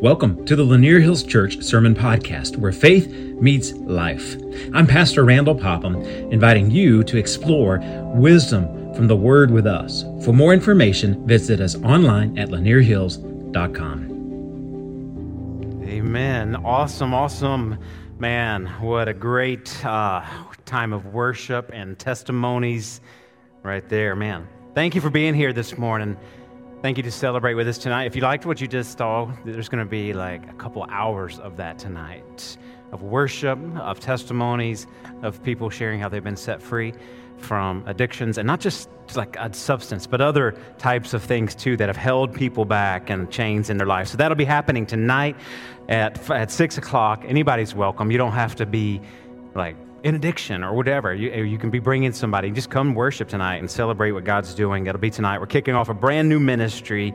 Welcome to the Lanier Hills Church Sermon Podcast, where faith meets life. I'm Pastor Randall Popham, inviting you to explore wisdom from the Word with us. For more information, visit us online at lanierhills.com. Amen. Awesome, awesome. Man, what a great uh, time of worship and testimonies right there, man. Thank you for being here this morning. Thank you to celebrate with us tonight. If you liked what you just saw, there's going to be like a couple hours of that tonight of worship, of testimonies, of people sharing how they've been set free from addictions and not just like a substance, but other types of things too that have held people back and chains in their life. So that'll be happening tonight at, at six o'clock. Anybody's welcome. You don't have to be like in addiction or whatever. You, eh, you can be bringing somebody. Just come worship tonight and celebrate what God's doing. It'll be tonight. We're kicking off a brand new ministry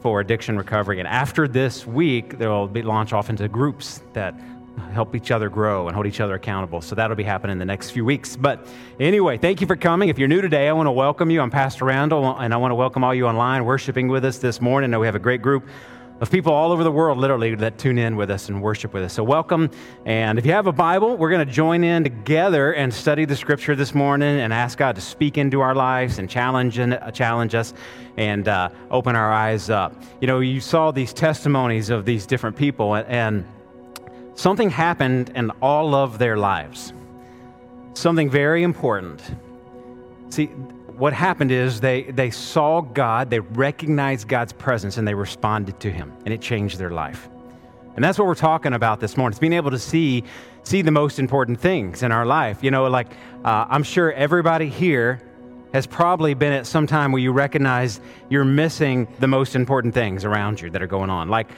for addiction recovery. And after this week, they'll be launch off into groups that help each other grow and hold each other accountable. So that'll be happening in the next few weeks. But anyway, thank you for coming. If you're new today, I want to welcome you. I'm Pastor Randall, and I want to welcome all you online worshiping with us this morning. Now we have a great group of people all over the world, literally, that tune in with us and worship with us. So, welcome. And if you have a Bible, we're going to join in together and study the scripture this morning and ask God to speak into our lives and challenge, and, uh, challenge us and uh, open our eyes up. You know, you saw these testimonies of these different people, and something happened in all of their lives. Something very important. See, what happened is they, they saw God, they recognized God's presence, and they responded to Him, and it changed their life. And that's what we're talking about this morning. It's being able to see, see the most important things in our life. You know, like uh, I'm sure everybody here has probably been at some time where you recognize you're missing the most important things around you that are going on. Like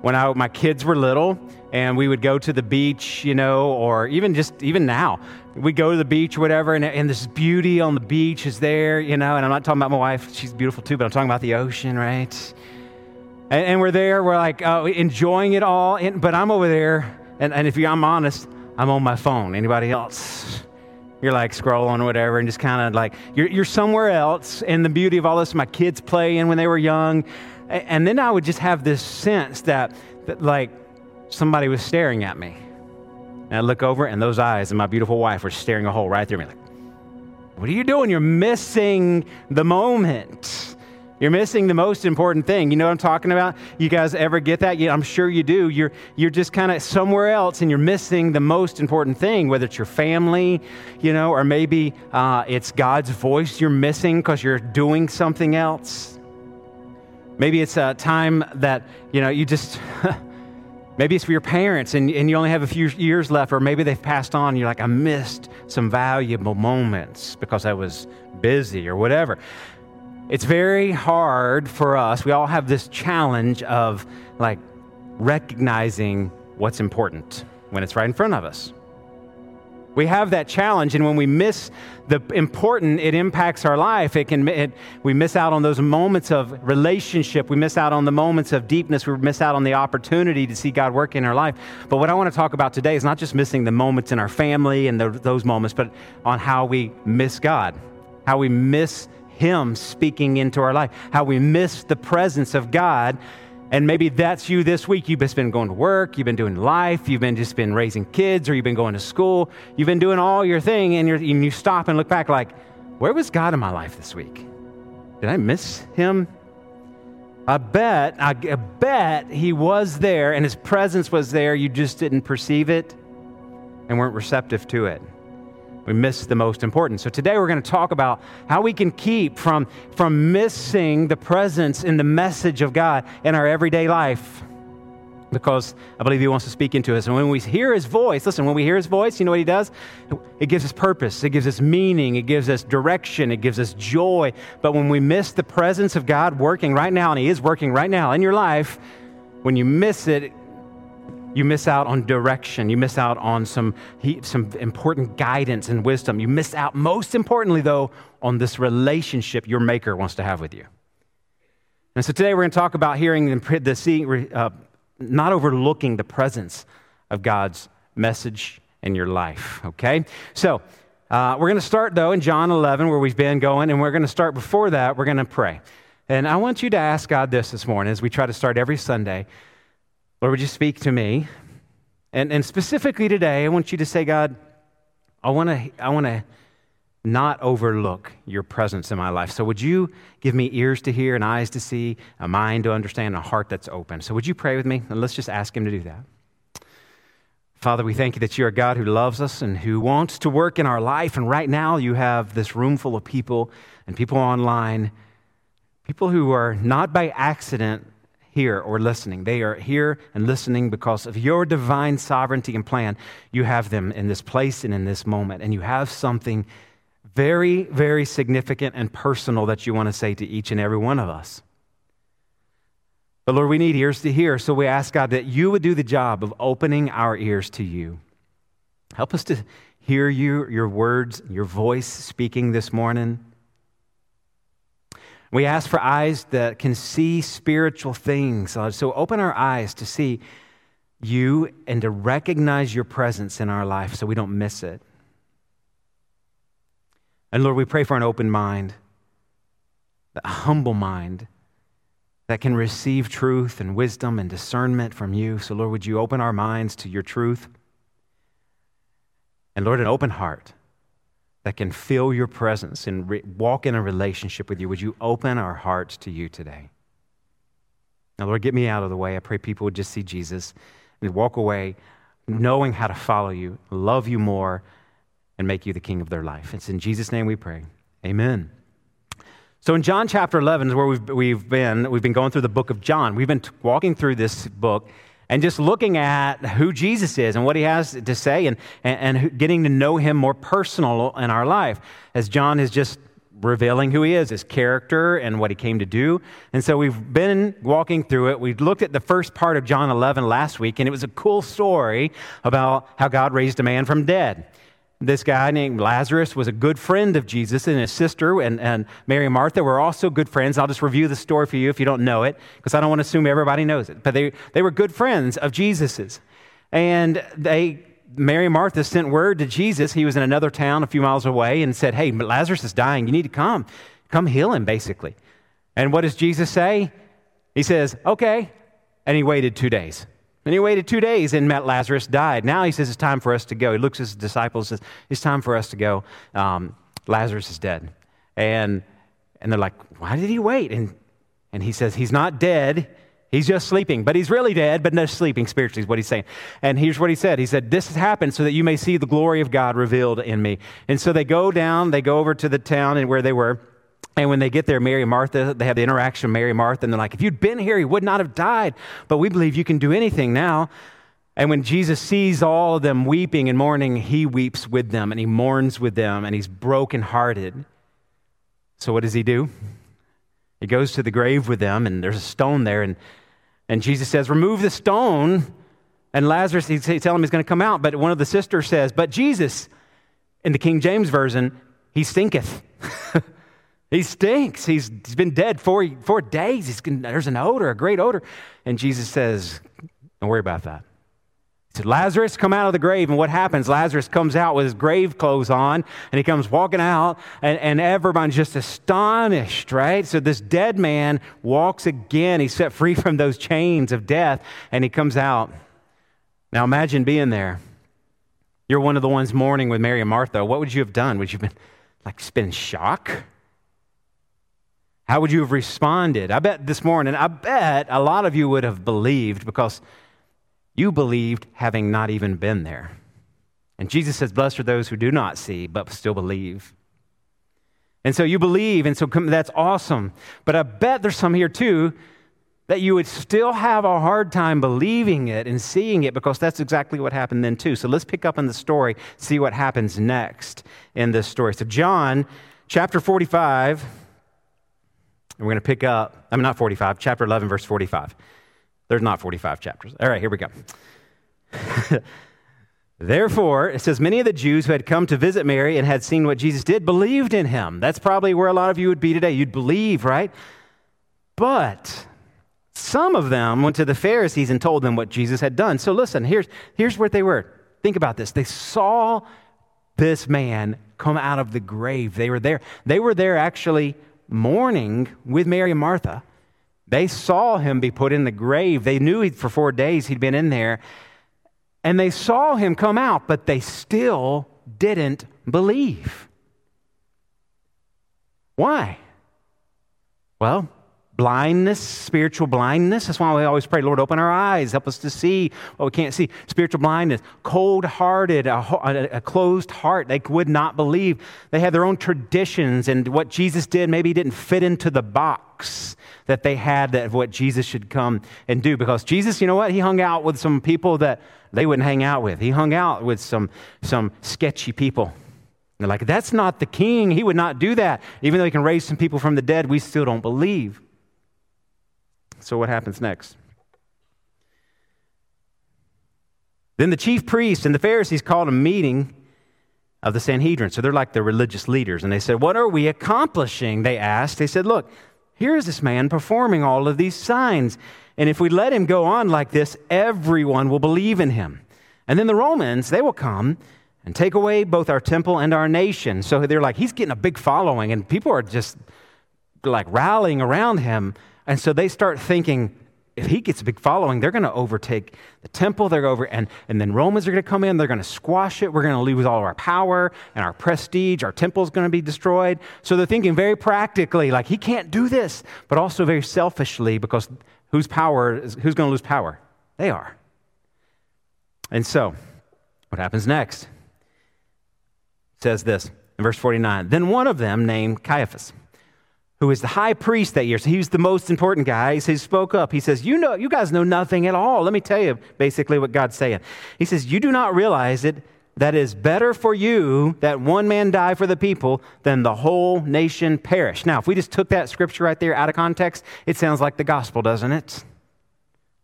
when I, my kids were little and we would go to the beach, you know, or even just even now, we go to the beach or whatever, and, and this beauty on the beach is there, you know. And I'm not talking about my wife; she's beautiful too, but I'm talking about the ocean, right? And, and we're there, we're like uh, enjoying it all. And, but I'm over there, and, and if I'm honest, I'm on my phone. Anybody else? You're like scrolling or whatever, and just kind of like you're, you're somewhere else. And the beauty of all this, my kids playing when they were young and then I would just have this sense that, that like somebody was staring at me. And I look over, and those eyes and my beautiful wife were staring a hole right through me. Like, what are you doing? You're missing the moment. You're missing the most important thing. You know what I'm talking about? You guys ever get that? Yeah, I'm sure you do. You're, you're just kind of somewhere else and you're missing the most important thing, whether it's your family, you know, or maybe uh, it's God's voice you're missing because you're doing something else. Maybe it's a time that, you know, you just, maybe it's for your parents and, and you only have a few years left, or maybe they've passed on. And you're like, I missed some valuable moments because I was busy or whatever. It's very hard for us. We all have this challenge of like recognizing what's important when it's right in front of us. We have that challenge, and when we miss the important, it impacts our life. It can, it, we miss out on those moments of relationship. We miss out on the moments of deepness. We miss out on the opportunity to see God work in our life. But what I want to talk about today is not just missing the moments in our family and the, those moments, but on how we miss God, how we miss Him speaking into our life, how we miss the presence of God and maybe that's you this week. You've just been going to work, you've been doing life, you've been just been raising kids, or you've been going to school, you've been doing all your thing, and, and you stop and look back like, where was God in my life this week? Did I miss him? I bet, I, I bet he was there and his presence was there. You just didn't perceive it and weren't receptive to it we miss the most important. So today we're going to talk about how we can keep from, from missing the presence and the message of God in our everyday life. Because I believe He wants to speak into us. And when we hear His voice, listen, when we hear His voice, you know what He does? It gives us purpose, it gives us meaning, it gives us direction, it gives us joy. But when we miss the presence of God working right now, and He is working right now in your life, when you miss it, you miss out on direction. You miss out on some, some important guidance and wisdom. You miss out, most importantly, though, on this relationship your Maker wants to have with you. And so today we're going to talk about hearing the, the seeing, uh, not overlooking the presence of God's message in your life, okay? So uh, we're going to start, though, in John 11, where we've been going, and we're going to start before that. We're going to pray. And I want you to ask God this this morning as we try to start every Sunday Lord, would you speak to me? And, and specifically today, I want you to say, God, I want to I want to not overlook your presence in my life. So would you give me ears to hear and eyes to see, a mind to understand, and a heart that's open? So would you pray with me? And let's just ask him to do that. Father, we thank you that you're a God who loves us and who wants to work in our life. And right now, you have this room full of people and people online, people who are not by accident here or listening. They are here and listening because of your divine sovereignty and plan. You have them in this place and in this moment, and you have something very, very significant and personal that you want to say to each and every one of us. But Lord, we need ears to hear, so we ask God that you would do the job of opening our ears to you. Help us to hear you, your words, your voice speaking this morning. We ask for eyes that can see spiritual things. Uh, so open our eyes to see you and to recognize your presence in our life so we don't miss it. And Lord, we pray for an open mind, a humble mind that can receive truth and wisdom and discernment from you. So, Lord, would you open our minds to your truth? And Lord, an open heart that can feel your presence and re- walk in a relationship with you. Would you open our hearts to you today? Now, Lord, get me out of the way. I pray people would just see Jesus and walk away knowing how to follow you, love you more, and make you the king of their life. It's in Jesus' name we pray. Amen. So in John chapter 11 is where we've, we've been. We've been going through the book of John. We've been t- walking through this book and just looking at who Jesus is and what he has to say and, and, and getting to know him more personal in our life. As John is just revealing who he is, his character, and what he came to do. And so we've been walking through it. We looked at the first part of John 11 last week, and it was a cool story about how God raised a man from dead. This guy named Lazarus was a good friend of Jesus, and his sister and, and Mary and Martha were also good friends. I'll just review the story for you if you don't know it, because I don't want to assume everybody knows it. But they, they were good friends of Jesus's. And they, Mary and Martha sent word to Jesus. He was in another town a few miles away and said, Hey, Lazarus is dying. You need to come. Come heal him, basically. And what does Jesus say? He says, Okay. And he waited two days. And he waited two days and met Lazarus, died. Now he says it's time for us to go. He looks at his disciples and says, It's time for us to go. Um, Lazarus is dead. And, and they're like, Why did he wait? And, and he says, He's not dead. He's just sleeping, but he's really dead, but not sleeping spiritually, is what he's saying. And here's what he said He said, This has happened so that you may see the glory of God revealed in me. And so they go down, they go over to the town and where they were. And when they get there, Mary and Martha, they have the interaction with Mary and Martha, and they're like, if you'd been here, he would not have died. But we believe you can do anything now. And when Jesus sees all of them weeping and mourning, he weeps with them and he mourns with them and he's brokenhearted. So what does he do? He goes to the grave with them, and there's a stone there, and, and Jesus says, Remove the stone. And Lazarus, he's telling him he's going to come out. But one of the sisters says, But Jesus, in the King James Version, he stinketh. He stinks. He's, he's been dead four, four days. He's, there's an odor, a great odor. And Jesus says, Don't worry about that. He said, Lazarus, come out of the grave. And what happens? Lazarus comes out with his grave clothes on, and he comes walking out, and, and everyone's just astonished, right? So this dead man walks again. He's set free from those chains of death, and he comes out. Now imagine being there. You're one of the ones mourning with Mary and Martha. What would you have done? Would you have been like been shock? How would you have responded? I bet this morning, I bet a lot of you would have believed because you believed having not even been there. And Jesus says, Blessed are those who do not see, but still believe. And so you believe, and so that's awesome. But I bet there's some here too that you would still have a hard time believing it and seeing it because that's exactly what happened then too. So let's pick up in the story, see what happens next in this story. So, John chapter 45 and we're going to pick up, I'm mean, not 45, chapter 11, verse 45. There's not 45 chapters. All right, here we go. Therefore, it says, many of the Jews who had come to visit Mary and had seen what Jesus did believed in him. That's probably where a lot of you would be today. You'd believe, right? But some of them went to the Pharisees and told them what Jesus had done. So listen, here's, here's what they were. Think about this. They saw this man come out of the grave. They were there. They were there actually mourning with Mary and Martha. They saw him be put in the grave. They knew for four days he'd been in there. And they saw him come out, but they still didn't believe. Why? Well, blindness, spiritual blindness. That's why we always pray, Lord, open our eyes, help us to see what we can't see. Spiritual blindness, cold hearted, a, a, closed heart. They would not believe. They had their own traditions, and what Jesus did maybe didn't fit into the box that they had that what Jesus should come and do. Because Jesus, you know what? He hung out with some people that they wouldn't hang out with. He hung out with some, some sketchy people. They're like, that's not the king. He would not do that. Even though he can raise some people from the dead, we still don't believe. So, what happens next? Then the chief priests and the Pharisees called a meeting of the Sanhedrin. So they're like the religious leaders. And they said, What are we accomplishing? They asked. They said, Look, here's this man performing all of these signs. And if we let him go on like this, everyone will believe in him. And then the Romans, they will come and take away both our temple and our nation. So they're like, he's getting a big following, and people are just like rallying around him. And so they start thinking, if he gets a big following, they're going to overtake the temple. They're over, and, and then Romans are going to come in. They're going to squash it. We're going to lose all of our power and our prestige. Our temple's going to be destroyed. So they're thinking very practically, like he can't do this, but also very selfishly, because whose power is, who's going to lose power? They are. And so, what happens next? It says this in verse 49. Then one of them, named Caiaphas who is the high priest that year. So he was the most important guy. He spoke up. He says, You know, you guys know nothing at all. Let me tell you basically what God's saying. He says, You do not realize it that is better for you that one man die for the people than the whole nation perish. Now, if we just took that scripture right there out of context, it sounds like the gospel, doesn't it?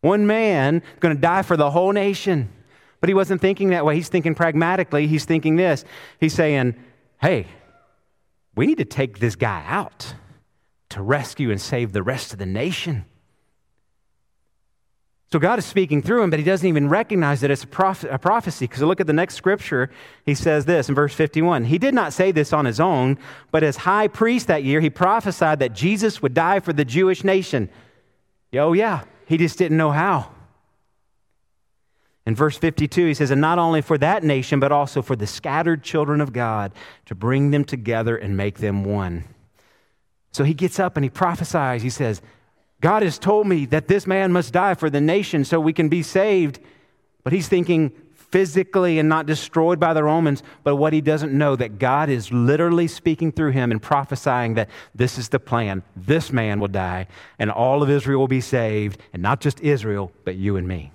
One man going to die for the whole nation. But he wasn't thinking that way. He's thinking pragmatically. He's thinking this. He's saying, hey, we need to take this guy out to rescue and save the rest of the nation. So God is speaking through him, but he doesn't even recognize that it's a, proph- a prophecy. Because look at the next scripture. He says this in verse 51 He did not say this on his own, but as high priest that year, he prophesied that Jesus would die for the Jewish nation. Oh, yeah, he just didn't know how. In verse 52, he says, And not only for that nation, but also for the scattered children of God, to bring them together and make them one. So he gets up and he prophesies. He says, God has told me that this man must die for the nation so we can be saved. But he's thinking physically and not destroyed by the Romans. But what he doesn't know that God is literally speaking through him and prophesying that this is the plan. This man will die and all of Israel will be saved. And not just Israel, but you and me.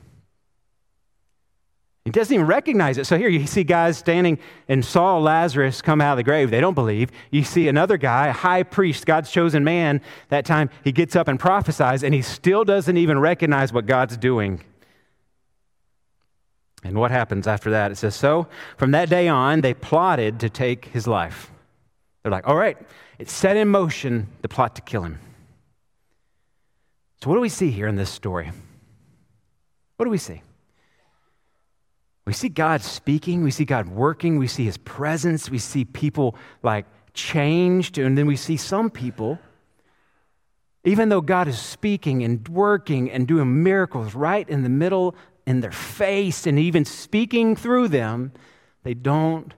He doesn't even recognize it. So here you see guys standing and saw Lazarus come out of the grave. They don't believe. You see another guy, a high priest, God's chosen man. That time he gets up and prophesies, and he still doesn't even recognize what God's doing. And what happens after that? It says, So from that day on, they plotted to take his life. They're like, All right, it set in motion the plot to kill him. So what do we see here in this story? What do we see? We see God speaking, we see God working, we see his presence, we see people like changed, and then we see some people, even though God is speaking and working and doing miracles right in the middle, in their face, and even speaking through them, they don't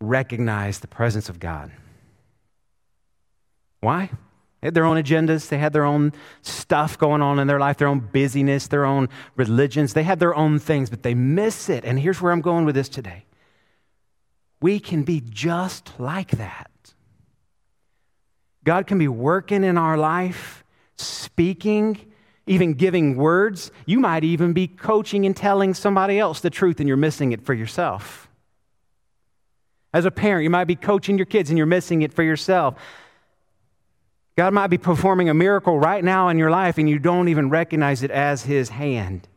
recognize the presence of God. Why? They had their own agendas. They had their own stuff going on in their life, their own busyness, their own religions. They had their own things, but they miss it. And here's where I'm going with this today. We can be just like that. God can be working in our life, speaking, even giving words. You might even be coaching and telling somebody else the truth, and you're missing it for yourself. As a parent, you might be coaching your kids and you're missing it for yourself. God might be performing a miracle right now in your life and you don't even recognize it as His hand.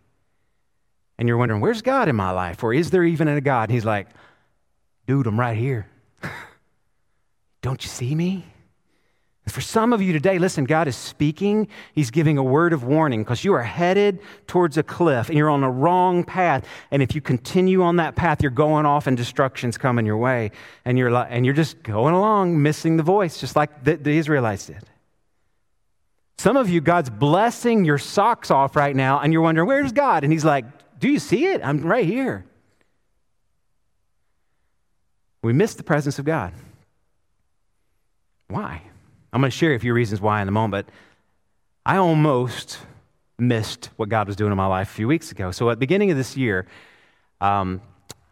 And you're wondering, where's God in my life? Or is there even a God? And He's like, dude, I'm right here. don't you see me? For some of you today, listen, God is speaking. He's giving a word of warning because you are headed towards a cliff and you're on the wrong path. And if you continue on that path, you're going off and destruction's coming your way. And you're, and you're just going along, missing the voice, just like the, the Israelites did. Some of you, God's blessing your socks off right now, and you're wondering, where's God? And He's like, Do you see it? I'm right here. We miss the presence of God. Why? I'm going to share a few reasons why in a moment. I almost missed what God was doing in my life a few weeks ago. So at the beginning of this year, um,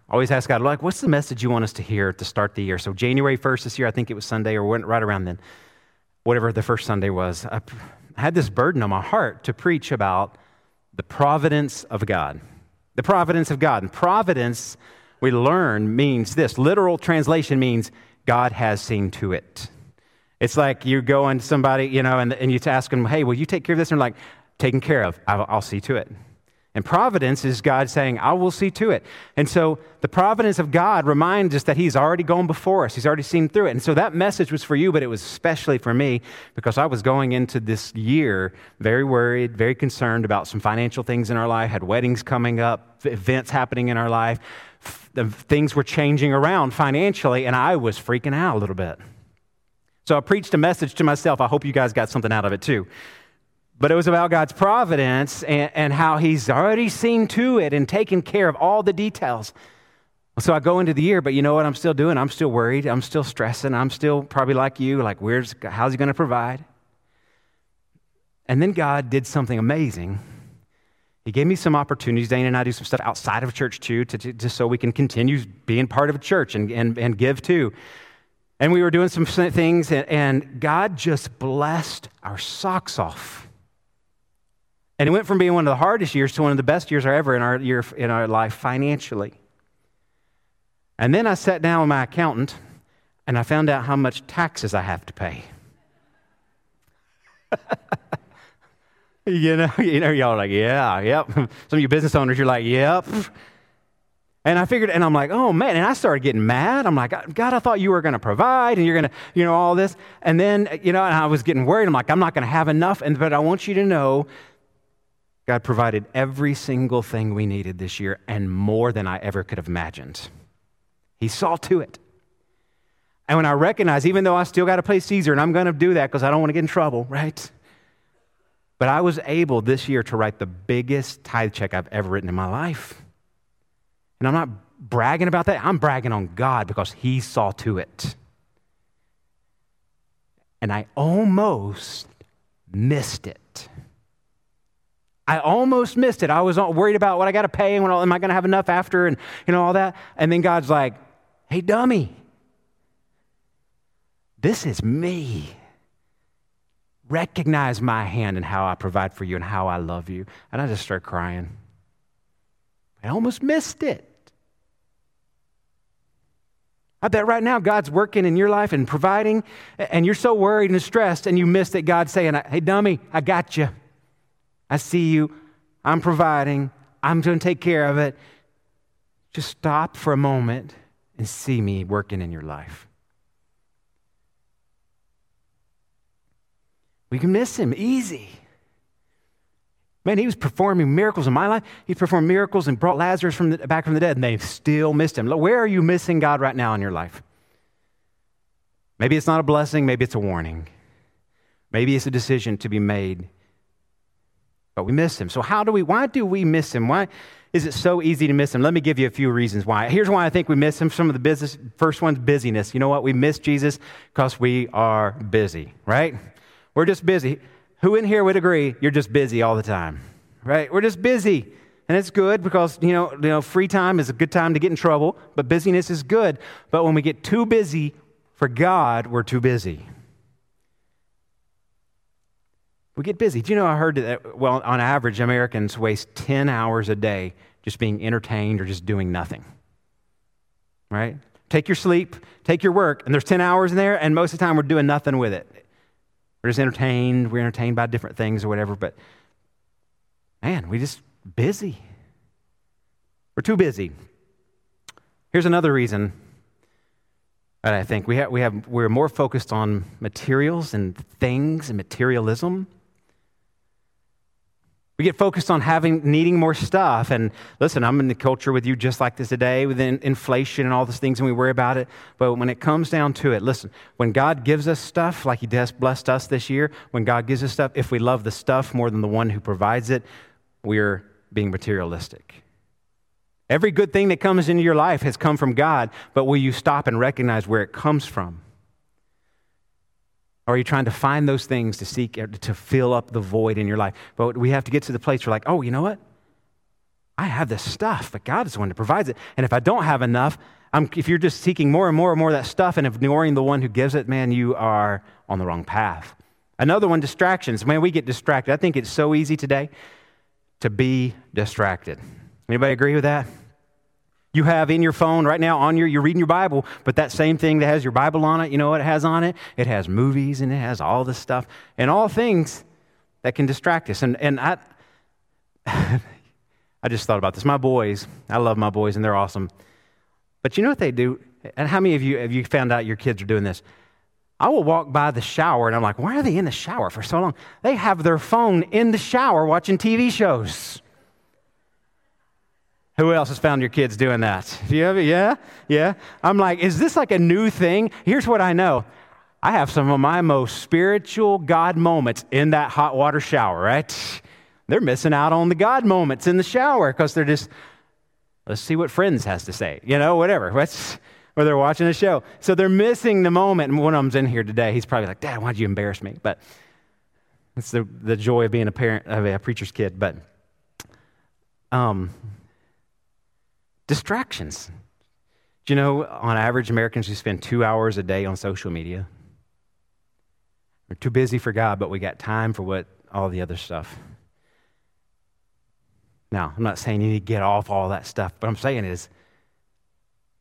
I always ask God, like, what's the message you want us to hear to start the year? So January 1st this year, I think it was Sunday or right around then, whatever the first Sunday was. I had this burden on my heart to preach about the providence of God. The providence of God. And providence, we learn, means this. Literal translation means God has seen to it. It's like you go and somebody, you know, and, and you ask them, hey, will you take care of this? And they're like, taken care of. I'll, I'll see to it. And providence is God saying, I will see to it. And so the providence of God reminds us that He's already gone before us. He's already seen through it. And so that message was for you, but it was especially for me because I was going into this year very worried, very concerned about some financial things in our life, had weddings coming up, events happening in our life. Things were changing around financially, and I was freaking out a little bit. So I preached a message to myself. I hope you guys got something out of it too. But it was about God's providence and, and how He's already seen to it and taken care of all the details. So I go into the year, but you know what I'm still doing? I'm still worried. I'm still stressing. I'm still probably like you, like, where's, how's He going to provide? And then God did something amazing. He gave me some opportunities. Dana and I do some stuff outside of church too, to, to, just so we can continue being part of a church and, and, and give too. And we were doing some things, and, and God just blessed our socks off. And it went from being one of the hardest years to one of the best years ever in our, year, in our life financially. And then I sat down with my accountant and I found out how much taxes I have to pay. you know, you know, y'all like, yeah, yep. Some of you business owners, you're like, yep. And I figured, and I'm like, oh man, and I started getting mad. I'm like, God, I thought you were going to provide and you're going to, you know, all this. And then, you know, and I was getting worried. I'm like, I'm not going to have enough. And, but I want you to know God provided every single thing we needed this year and more than I ever could have imagined. He saw to it. And when I recognize, even though I still got to play Caesar, and I'm going to do that because I don't want to get in trouble, right? But I was able this year to write the biggest tithe check I've ever written in my life. And I'm not bragging about that. I'm bragging on God because He saw to it. And I almost missed it. I almost missed it. I was worried about what I got to pay and what, am I going to have enough after and you know all that. And then God's like, "Hey dummy. This is me. Recognize my hand and how I provide for you and how I love you." And I just start crying. I almost missed it. I bet right now God's working in your life and providing, and you're so worried and stressed, and you miss that God's saying, Hey, dummy, I got you. I see you. I'm providing. I'm going to take care of it. Just stop for a moment and see me working in your life. We can miss him easy. Man, he was performing miracles in my life. He performed miracles and brought Lazarus from the, back from the dead, and they still missed him. Where are you missing God right now in your life? Maybe it's not a blessing, maybe it's a warning. Maybe it's a decision to be made but we miss him. So how do we why do we miss him? Why is it so easy to miss him? Let me give you a few reasons why. Here's why I think we miss him. Some of the business first one's busyness. You know what? We miss Jesus because we are busy, right? We're just busy. Who in here would agree you're just busy all the time? Right? We're just busy. And it's good because, you know, you know, free time is a good time to get in trouble, but busyness is good. But when we get too busy for God, we're too busy. We get busy. Do you know I heard that, well, on average, Americans waste 10 hours a day just being entertained or just doing nothing. Right? Take your sleep, take your work, and there's 10 hours in there, and most of the time we're doing nothing with it. We're just entertained, we're entertained by different things or whatever, but man, we just busy. We're too busy. Here's another reason that I think we have, we have, we're more focused on materials and things and materialism We get focused on having needing more stuff. And listen, I'm in the culture with you just like this today with inflation and all these things, and we worry about it. But when it comes down to it, listen, when God gives us stuff, like He has blessed us this year, when God gives us stuff, if we love the stuff more than the one who provides it, we're being materialistic. Every good thing that comes into your life has come from God, but will you stop and recognize where it comes from? Or are you trying to find those things to seek er, to fill up the void in your life? But we have to get to the place where, like, oh, you know what? I have this stuff, but God is the one that provides it. And if I don't have enough, I'm, if you're just seeking more and more and more of that stuff and ignoring the one who gives it, man, you are on the wrong path. Another one, distractions. Man, we get distracted. I think it's so easy today to be distracted. Anybody agree with that? You have in your phone right now on your, you're reading your Bible, but that same thing that has your Bible on it, you know what it has on it? It has movies and it has all this stuff and all things that can distract us. And, and I, I just thought about this. My boys, I love my boys and they're awesome. But you know what they do? And how many of you have you found out your kids are doing this? I will walk by the shower and I'm like, why are they in the shower for so long? They have their phone in the shower watching TV shows. Who else has found your kids doing that? You yeah, yeah. I'm like, is this like a new thing? Here's what I know. I have some of my most spiritual God moments in that hot water shower, right? They're missing out on the God moments in the shower because they're just, let's see what Friends has to say, you know, whatever. Let's, or they're watching a show. So they're missing the moment. And one of them's in here today. He's probably like, Dad, why'd you embarrass me? But it's the, the joy of being a parent, of a preacher's kid. But, um, Distractions. Do you know, on average, Americans who spend two hours a day on social media? We're too busy for God, but we got time for what all the other stuff. Now, I'm not saying you need to get off all that stuff, but I'm saying is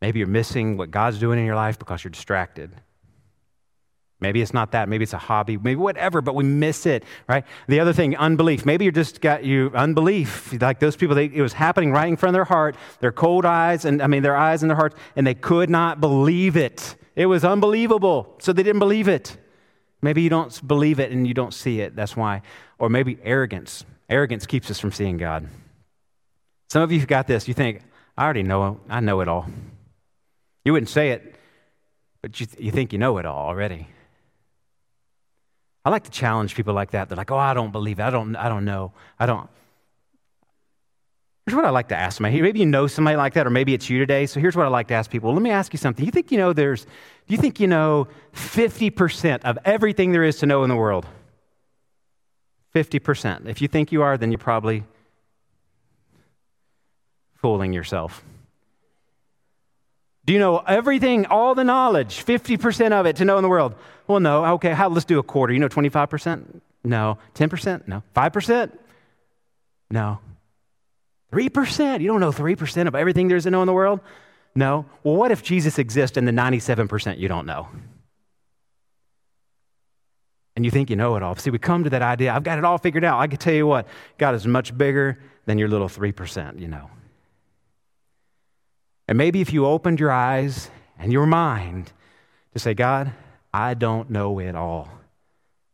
maybe you're missing what God's doing in your life because you're distracted. Maybe it's not that. Maybe it's a hobby. Maybe whatever, but we miss it, right? The other thing, unbelief. Maybe you just got you unbelief. Like those people, they, it was happening right in front of their heart, their cold eyes, and I mean, their eyes and their hearts, and they could not believe it. It was unbelievable. So they didn't believe it. Maybe you don't believe it and you don't see it. That's why. Or maybe arrogance. Arrogance keeps us from seeing God. Some of you got this. You think, I already know, I know it all. You wouldn't say it, but you, you think you know it all already. I like to challenge people like that. They're like, oh, I don't believe it. I don't, I don't know. I don't. Here's what I like to ask somebody. Maybe you know somebody like that, or maybe it's you today. So here's what I like to ask people. Let me ask you something. You think you know there's, do you think you know 50% of everything there is to know in the world? 50%. If you think you are, then you're probably fooling yourself. Do you know everything, all the knowledge, 50% of it to know in the world? Well, no. Okay, how, let's do a quarter. You know 25%? No. 10%? No. 5%? No. 3%? You don't know 3% of everything there's to know in the world? No. Well, what if Jesus exists and the 97% you don't know? And you think you know it all. See, we come to that idea, I've got it all figured out. I can tell you what, God is much bigger than your little 3%, you know. And maybe if you opened your eyes and your mind to say, God, I don't know it all,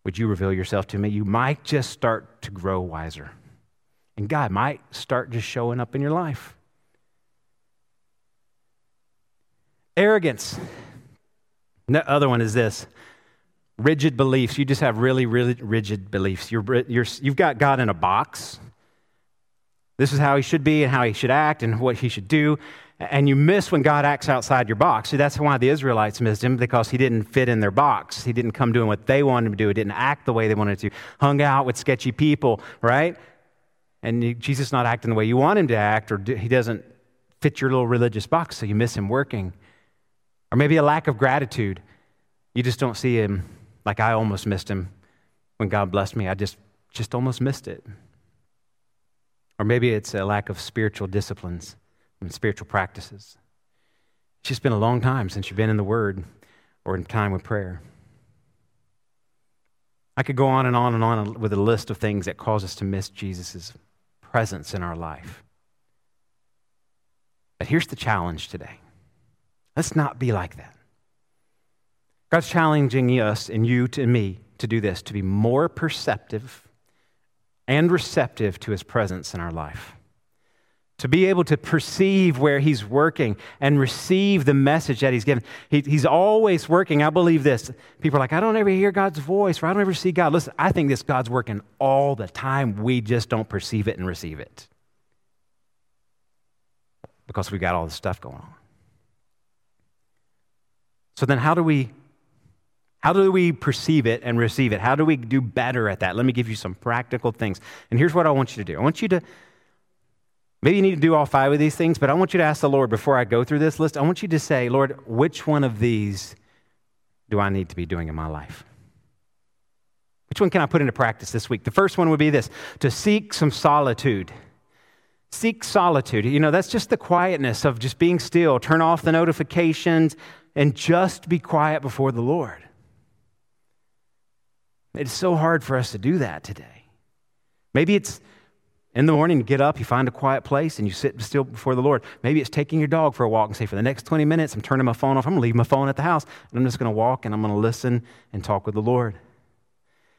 would you reveal yourself to me? You might just start to grow wiser. And God might start just showing up in your life. Arrogance. The other one is this rigid beliefs. You just have really, really rigid beliefs. You're, you're, you've got God in a box. This is how he should be and how he should act and what he should do and you miss when God acts outside your box. See, that's why the Israelites missed him because he didn't fit in their box. He didn't come doing what they wanted him to do. He didn't act the way they wanted to. Hung out with sketchy people, right? And Jesus not acting the way you want him to act, or he doesn't fit your little religious box, so you miss him working. Or maybe a lack of gratitude. You just don't see him like I almost missed him when God blessed me. I just just almost missed it. Or maybe it's a lack of spiritual disciplines and spiritual practices. It's just been a long time since you've been in the Word or in time with prayer. I could go on and on and on with a list of things that cause us to miss Jesus' presence in our life. But here's the challenge today let's not be like that. God's challenging us and you and me to do this, to be more perceptive and receptive to his presence in our life. To be able to perceive where he's working and receive the message that he's given. He, he's always working. I believe this. People are like, I don't ever hear God's voice or I don't ever see God. Listen, I think this God's working all the time. We just don't perceive it and receive it because we've got all this stuff going on. So then, how do we how do we perceive it and receive it? How do we do better at that? Let me give you some practical things. And here's what I want you to do I want you to, maybe you need to do all five of these things, but I want you to ask the Lord before I go through this list, I want you to say, Lord, which one of these do I need to be doing in my life? Which one can I put into practice this week? The first one would be this to seek some solitude. Seek solitude. You know, that's just the quietness of just being still, turn off the notifications, and just be quiet before the Lord. It's so hard for us to do that today. Maybe it's in the morning, you get up, you find a quiet place, and you sit still before the Lord. Maybe it's taking your dog for a walk and say, for the next 20 minutes, I'm turning my phone off. I'm going to leave my phone at the house, and I'm just going to walk and I'm going to listen and talk with the Lord.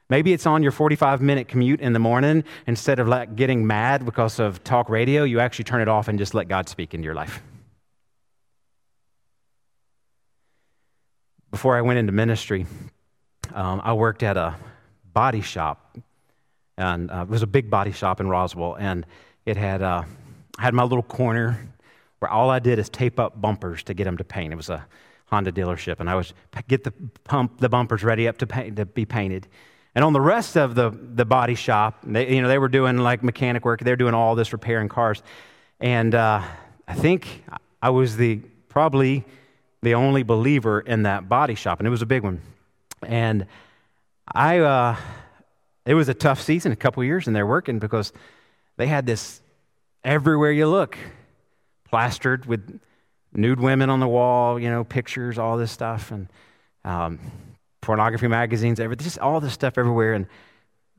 Maybe it's on your 45 minute commute in the morning. Instead of like getting mad because of talk radio, you actually turn it off and just let God speak into your life. Before I went into ministry, um, I worked at a body shop, and uh, it was a big body shop in Roswell, and it had uh, I had my little corner where all I did is tape up bumpers to get them to paint. It was a Honda dealership, and I would get the pump the bumpers ready up to paint, to be painted. And on the rest of the, the body shop, they, you know, they were doing like mechanic work. They're doing all this repairing cars. And uh, I think I was the probably the only believer in that body shop, and it was a big one. And I, uh, it was a tough season, a couple years in there working because they had this everywhere you look, plastered with nude women on the wall, you know, pictures, all this stuff, and um, pornography magazines, everything, just all this stuff everywhere, and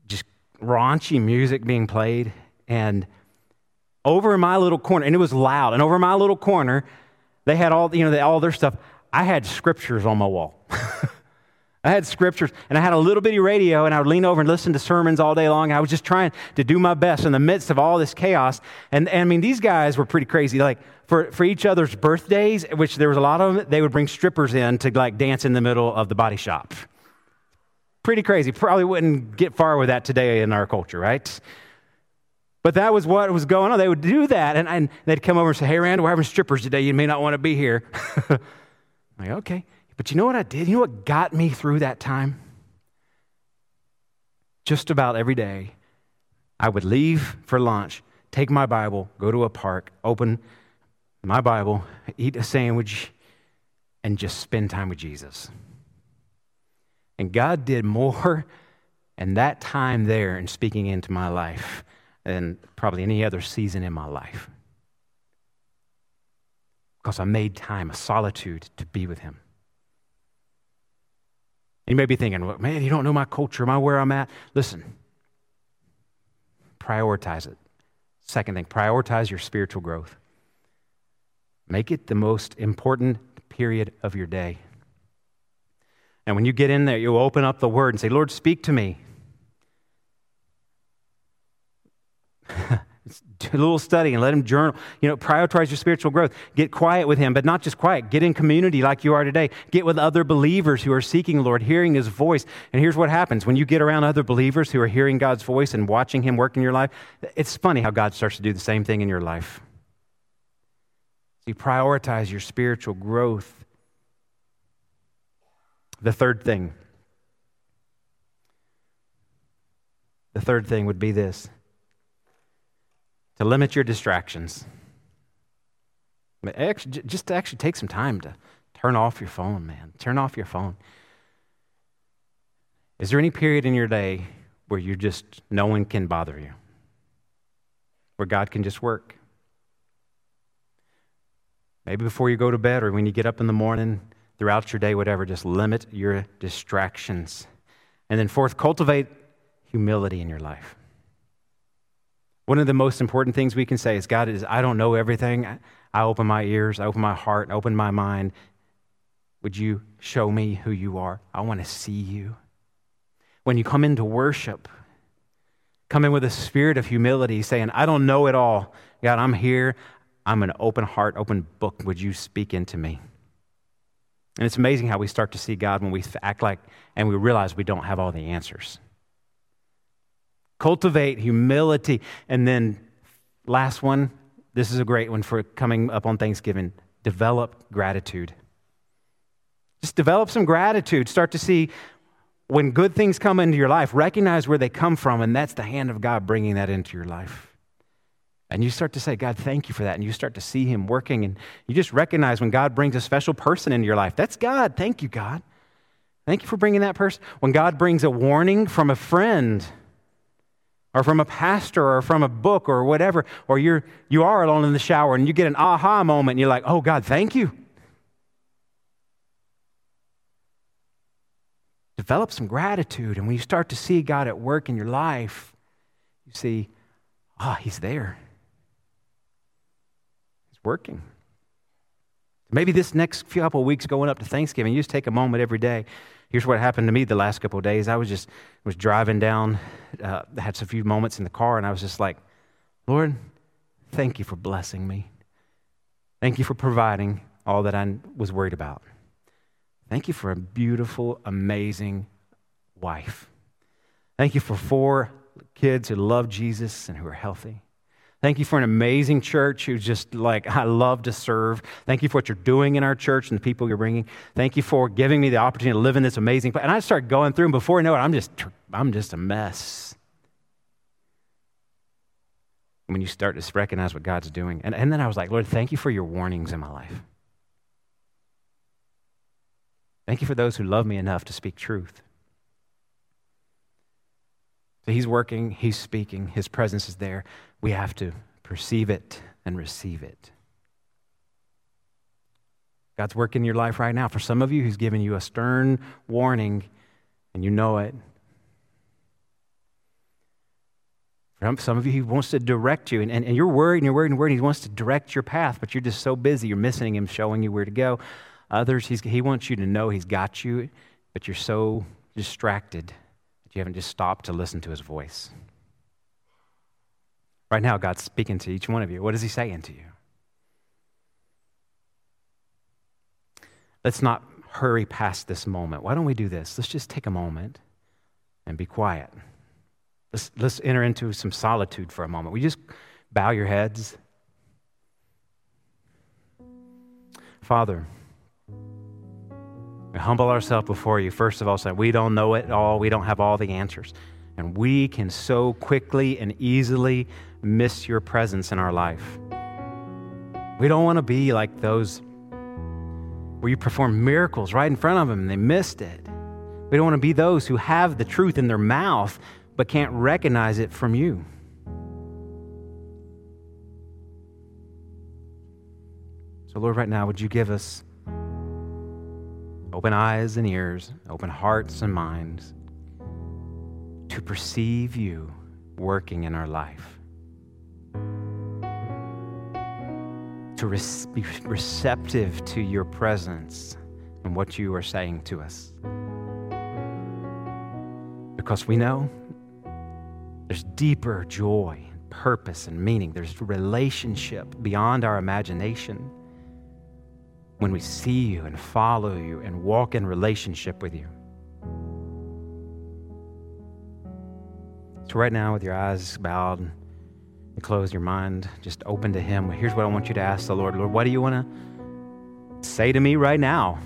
just raunchy music being played. And over in my little corner, and it was loud, and over my little corner, they had all, you know, all their stuff. I had scriptures on my wall. I had scriptures and I had a little bitty radio and I would lean over and listen to sermons all day long. I was just trying to do my best in the midst of all this chaos. And, and I mean, these guys were pretty crazy. Like for, for each other's birthdays, which there was a lot of them, they would bring strippers in to like dance in the middle of the body shop. Pretty crazy. Probably wouldn't get far with that today in our culture, right? But that was what was going on. They would do that and, and they'd come over and say, Hey, Rand, we're having strippers today. You may not want to be here. I'm like, okay. But you know what I did? You know what got me through that time? Just about every day, I would leave for lunch, take my Bible, go to a park, open my Bible, eat a sandwich, and just spend time with Jesus. And God did more in that time there and speaking into my life than probably any other season in my life. Because I made time, a solitude to be with Him. You may be thinking, well, man, you don't know my culture, my where I'm at. Listen, prioritize it. Second thing, prioritize your spiritual growth. Make it the most important period of your day. And when you get in there, you open up the word and say, Lord, speak to me. do a little study and let him journal. You know, prioritize your spiritual growth. Get quiet with him, but not just quiet. Get in community like you are today. Get with other believers who are seeking the Lord, hearing his voice. And here's what happens when you get around other believers who are hearing God's voice and watching him work in your life. It's funny how God starts to do the same thing in your life. You prioritize your spiritual growth. The third thing. The third thing would be this to limit your distractions. Just to actually take some time to turn off your phone, man. Turn off your phone. Is there any period in your day where you just, no one can bother you? Where God can just work? Maybe before you go to bed or when you get up in the morning, throughout your day, whatever, just limit your distractions. And then, fourth, cultivate humility in your life. One of the most important things we can say is God is, I don't know everything. I open my ears, I open my heart, I open my mind. Would you show me who you are? I want to see you. When you come into worship, Come in with a spirit of humility, saying, I don't know it all. God, I'm here. I'm an open heart, open book. Would you speak into me? And it's amazing how we start to see God when we act like and we realize we don't have all the answers. Cultivate humility. And then, last one, this is a great one for coming up on Thanksgiving develop gratitude. Just develop some gratitude. Start to see when good things come into your life, recognize where they come from, and that's the hand of God bringing that into your life. And you start to say, God, thank you for that. And you start to see Him working. And you just recognize when God brings a special person into your life. That's God. Thank you, God. Thank you for bringing that person. When God brings a warning from a friend, or from a pastor, or from a book, or whatever, or you're, you are alone in the shower and you get an aha moment and you're like, oh, God, thank you. Develop some gratitude. And when you start to see God at work in your life, you see, ah, oh, He's there He's working. Maybe this next couple weeks going up to Thanksgiving, you just take a moment every day. Here's what happened to me the last couple of days. I was just was driving down, uh, had a few moments in the car, and I was just like, Lord, thank you for blessing me. Thank you for providing all that I was worried about. Thank you for a beautiful, amazing wife. Thank you for four kids who love Jesus and who are healthy. Thank you for an amazing church who's just like, I love to serve. Thank you for what you're doing in our church and the people you're bringing. Thank you for giving me the opportunity to live in this amazing place. And I start going through, and before I know it, I'm just, I'm just a mess. When you start to recognize what God's doing. And, and then I was like, Lord, thank you for your warnings in my life. Thank you for those who love me enough to speak truth. So he's working, he's speaking, his presence is there. We have to perceive it and receive it. God's working in your life right now. For some of you, he's giving you a stern warning, and you know it. For some of you, he wants to direct you, and, and, and you're worried and you're worried and worried. He wants to direct your path, but you're just so busy, you're missing him showing you where to go. Others, he wants you to know he's got you, but you're so distracted you haven't just stopped to listen to his voice. Right now, God's speaking to each one of you. What is he saying to you? Let's not hurry past this moment. Why don't we do this? Let's just take a moment and be quiet. Let's, let's enter into some solitude for a moment. We just bow your heads. Father, we humble ourselves before you, first of all, saying we don't know it all, we don't have all the answers. And we can so quickly and easily miss your presence in our life. We don't want to be like those where you perform miracles right in front of them and they missed it. We don't want to be those who have the truth in their mouth but can't recognize it from you. So, Lord, right now, would you give us open eyes and ears, open hearts and minds to perceive you working in our life. To be receptive to your presence and what you are saying to us. Because we know there's deeper joy, and purpose, and meaning. There's relationship beyond our imagination when we see you and follow you and walk in relationship with you. So, right now, with your eyes bowed and closed, your mind just open to Him, here's what I want you to ask the Lord Lord, what do you want to say to me right now?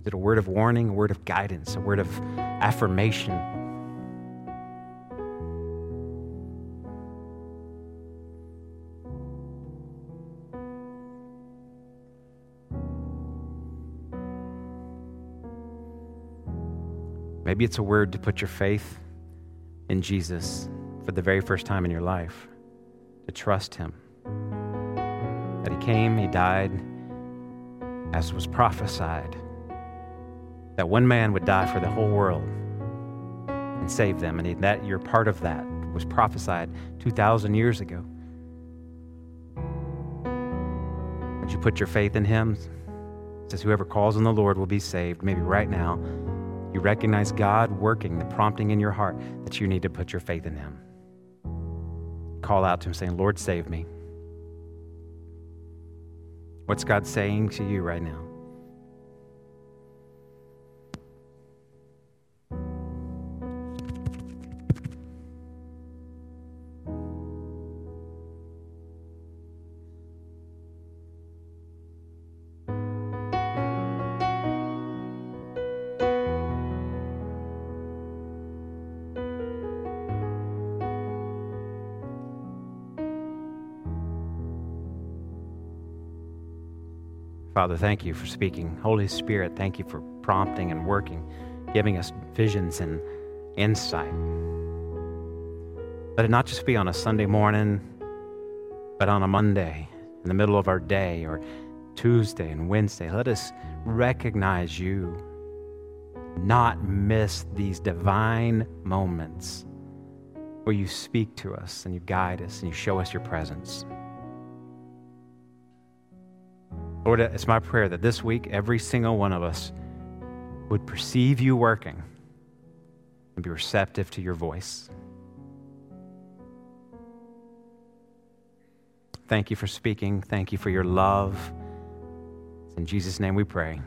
Is it a word of warning, a word of guidance, a word of affirmation? Maybe it's a word to put your faith in Jesus for the very first time in your life, to trust Him. That He came, He died, as was prophesied, that one man would die for the whole world and save them, and that you're part of that was prophesied 2,000 years ago. Would you put your faith in Him? It says, Whoever calls on the Lord will be saved. Maybe right now You recognize God working, the prompting in your heart that you need to put your faith in Him. Call out to Him saying, Lord, save me. What's God saying to you right now? Father, thank you for speaking. Holy Spirit, thank you for prompting and working, giving us visions and insight. Let it not just be on a Sunday morning, but on a Monday, in the middle of our day, or Tuesday and Wednesday. Let us recognize you, not miss these divine moments where you speak to us and you guide us and you show us your presence. Lord, it's my prayer that this week, every single one of us would perceive you working and be receptive to your voice. Thank you for speaking. Thank you for your love. In Jesus' name we pray.